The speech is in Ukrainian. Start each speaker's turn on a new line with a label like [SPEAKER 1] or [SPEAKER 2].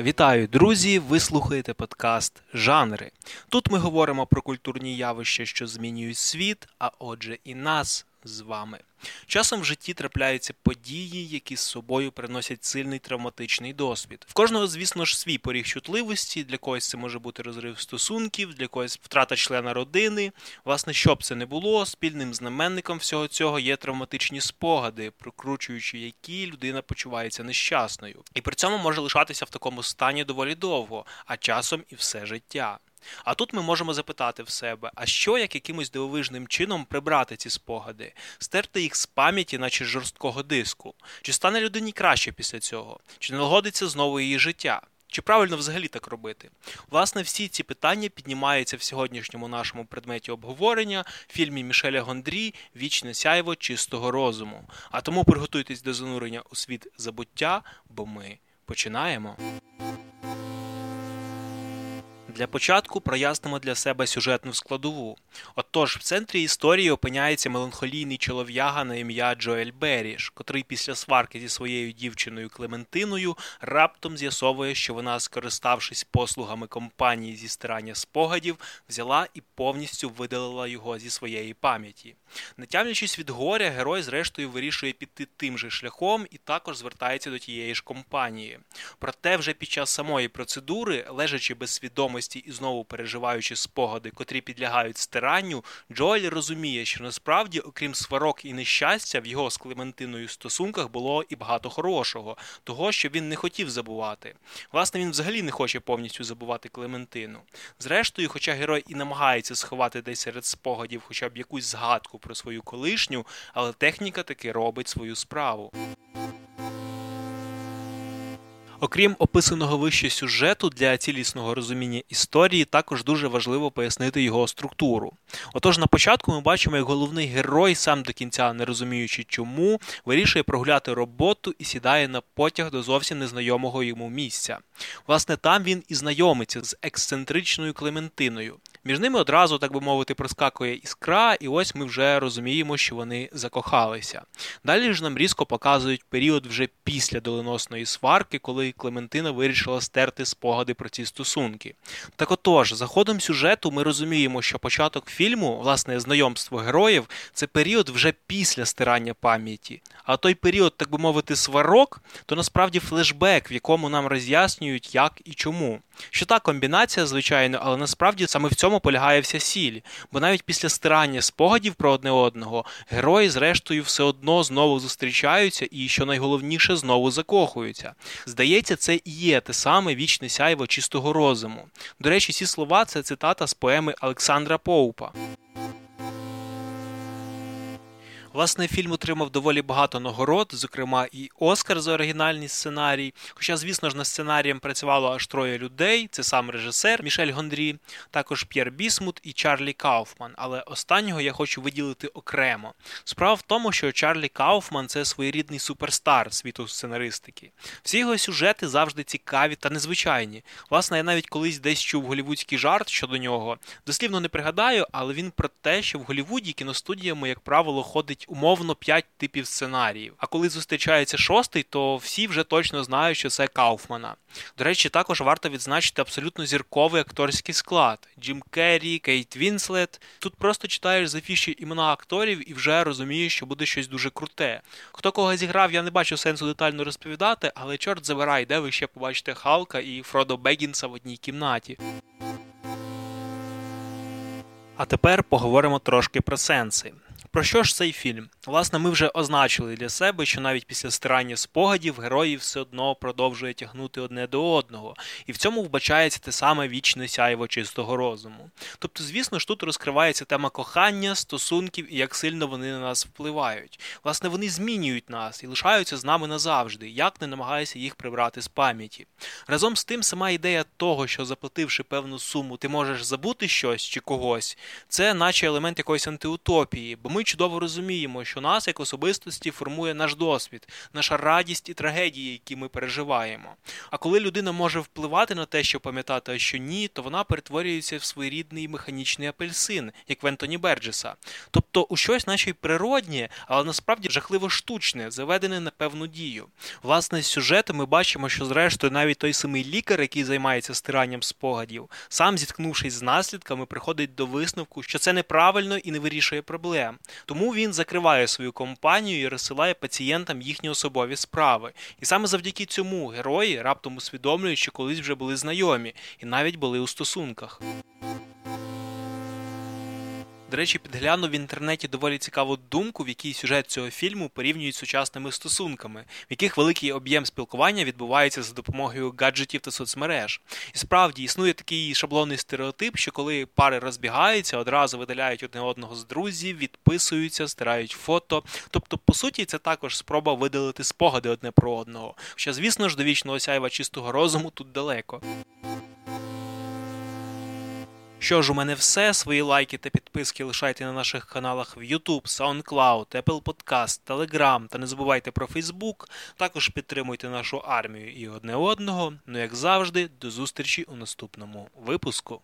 [SPEAKER 1] Вітаю, друзі! Ви слухаєте подкаст Жанри. Тут ми говоримо про культурні явища, що змінюють світ, а отже, і нас з вами. Часом в житті трапляються події, які з собою приносять сильний травматичний досвід. В кожного, звісно ж, свій поріг чутливості, для когось це може бути розрив стосунків, для когось втрата члена родини. Власне, що б це не було, спільним знаменником всього цього є травматичні спогади, прокручуючи які людина почувається нещасною. І при цьому може лишатися в такому стані доволі довго, а часом і все життя. А тут ми можемо запитати в себе, а що як якимось дивовижним чином прибрати ці спогади, стерти їх з пам'яті, наче з жорсткого диску? Чи стане людині краще після цього? Чи налагодиться знову її життя? Чи правильно взагалі так робити? Власне, всі ці питання піднімаються в сьогоднішньому нашому предметі обговорення в фільмі Мішеля Гондрі Вічне сяйво чистого розуму. А тому приготуйтесь до занурення у світ забуття, бо ми починаємо. Для початку прояснимо для себе сюжетну складову. Отож, в центрі історії опиняється меланхолійний чолов'яга на ім'я Джоель Беріш, котрий після сварки зі своєю дівчиною Клементиною раптом з'ясовує, що вона, скориставшись послугами компанії зі стирання спогадів, взяла і повністю видалила його зі своєї пам'яті. Не тямлячись від горя, герой, зрештою, вирішує піти тим же шляхом і також звертається до тієї ж компанії. Проте, вже під час самої процедури, лежачи без свідомості і знову переживаючи спогади, котрі підлягають стиранню, Джоель розуміє, що насправді, окрім сварок і нещастя, в його з Клементиною стосунках було і багато хорошого, того, що він не хотів забувати. Власне, він взагалі не хоче повністю забувати Клементину. Зрештою, хоча герой і намагається сховати десь серед спогадів хоча б якусь згадку про свою колишню, але техніка таки робить свою справу. Окрім описаного вище сюжету, для цілісного розуміння історії також дуже важливо пояснити його структуру. Отож, на початку ми бачимо, як головний герой, сам до кінця не розуміючи чому, вирішує прогуляти роботу і сідає на потяг до зовсім незнайомого йому місця. Власне, там він і знайомиться з ексцентричною Клементиною. Між ними одразу, так би мовити, проскакує іскра, і ось ми вже розуміємо, що вони закохалися. Далі ж нам різко показують період вже після доленосної сварки, коли Клементина вирішила стерти спогади про ці стосунки. Так отож, за ходом сюжету ми розуміємо, що початок фільму, власне, знайомство героїв, це період вже після стирання пам'яті. А той період, так би мовити, сварок, то насправді флешбек, в якому нам роз'яснюють, як і чому. Що та комбінація, звичайно, але насправді саме в цьому полягає вся сіль, бо навіть після стирання спогадів про одне одного герої, зрештою, все одно знову зустрічаються і, що найголовніше, знову закохуються. Здається, це і є те саме вічне сяйво чистого розуму. До речі, ці слова це цитата з поеми Олександра Поупа. Власне, фільм отримав доволі багато нагород, зокрема і Оскар за оригінальний сценарій. Хоча, звісно ж, над сценарієм працювало аж троє людей: це сам режисер Мішель Гондрі, також П'єр Бісмут і Чарлі Кауфман. Але останнього я хочу виділити окремо. Справа в тому, що Чарлі Кауфман це своєрідний суперстар світу сценаристики. Всі його сюжети завжди цікаві та незвичайні. Власне, я навіть колись десь чув голівудський жарт щодо нього. Дослівно не пригадаю, але він про те, що в Голівуді кіностудіями, як правило, ходить умовно 5 типів сценаріїв. А коли зустрічається шостий, то всі вже точно знають, що це Кауфмана. До речі, також варто відзначити абсолютно зірковий акторський склад: Джим Керрі, Кейт Вінслет. Тут просто читаєш за фіші імена акторів і вже розумієш, що буде щось дуже круте. Хто кого зіграв, я не бачу сенсу детально розповідати, але чорт забирай, де ви ще побачите Халка і Фродо Бегінса в одній кімнаті. А тепер поговоримо трошки про сенси. Про що ж цей фільм? Власне, ми вже означили для себе, що навіть після стирання спогадів герої все одно продовжує тягнути одне до одного, і в цьому вбачається те саме вічне сяйво чистого розуму. Тобто, звісно ж, тут розкривається тема кохання, стосунків і як сильно вони на нас впливають. Власне, вони змінюють нас і лишаються з нами назавжди, як не намагайся їх прибрати з пам'яті. Разом з тим, сама ідея того, що заплативши певну суму, ти можеш забути щось чи когось, це наче елемент якоїсь антиутопії, бо ми чудово розуміємо, що нас як особистості формує наш досвід, наша радість і трагедії, які ми переживаємо. А коли людина може впливати на те, що пам'ятати, а що ні, то вона перетворюється в своєрідний механічний апельсин, як в Ентоні Берджеса. Тобто у щось наче й природнє, але насправді жахливо штучне, заведене на певну дію. Власне, з сюжету ми бачимо, що зрештою навіть той самий лікар, який займається стиранням спогадів, сам зіткнувшись з наслідками, приходить до висновку, що це неправильно і не вирішує проблем. Тому він закриває свою компанію і розсилає пацієнтам їхні особові справи. І саме завдяки цьому герої раптом усвідомлюють, що колись вже були знайомі і навіть були у стосунках. До речі, підглянув в інтернеті доволі цікаву думку, в якій сюжет цього фільму порівнюють з сучасними стосунками, в яких великий об'єм спілкування відбувається за допомогою гаджетів та соцмереж. І справді існує такий шаблонний стереотип, що коли пари розбігаються, одразу видаляють одне одного з друзів, відписуються, стирають фото. Тобто, по суті, це також спроба видалити спогади одне про одного. Що, звісно ж, до вічного сяйва чистого розуму тут далеко. Що ж, у мене все. Свої лайки та підписки лишайте на наших каналах в YouTube, SoundCloud, Apple Podcast, Telegram та не забувайте про Facebook. Також підтримуйте нашу армію і одне одного. Ну як завжди, до зустрічі у наступному випуску.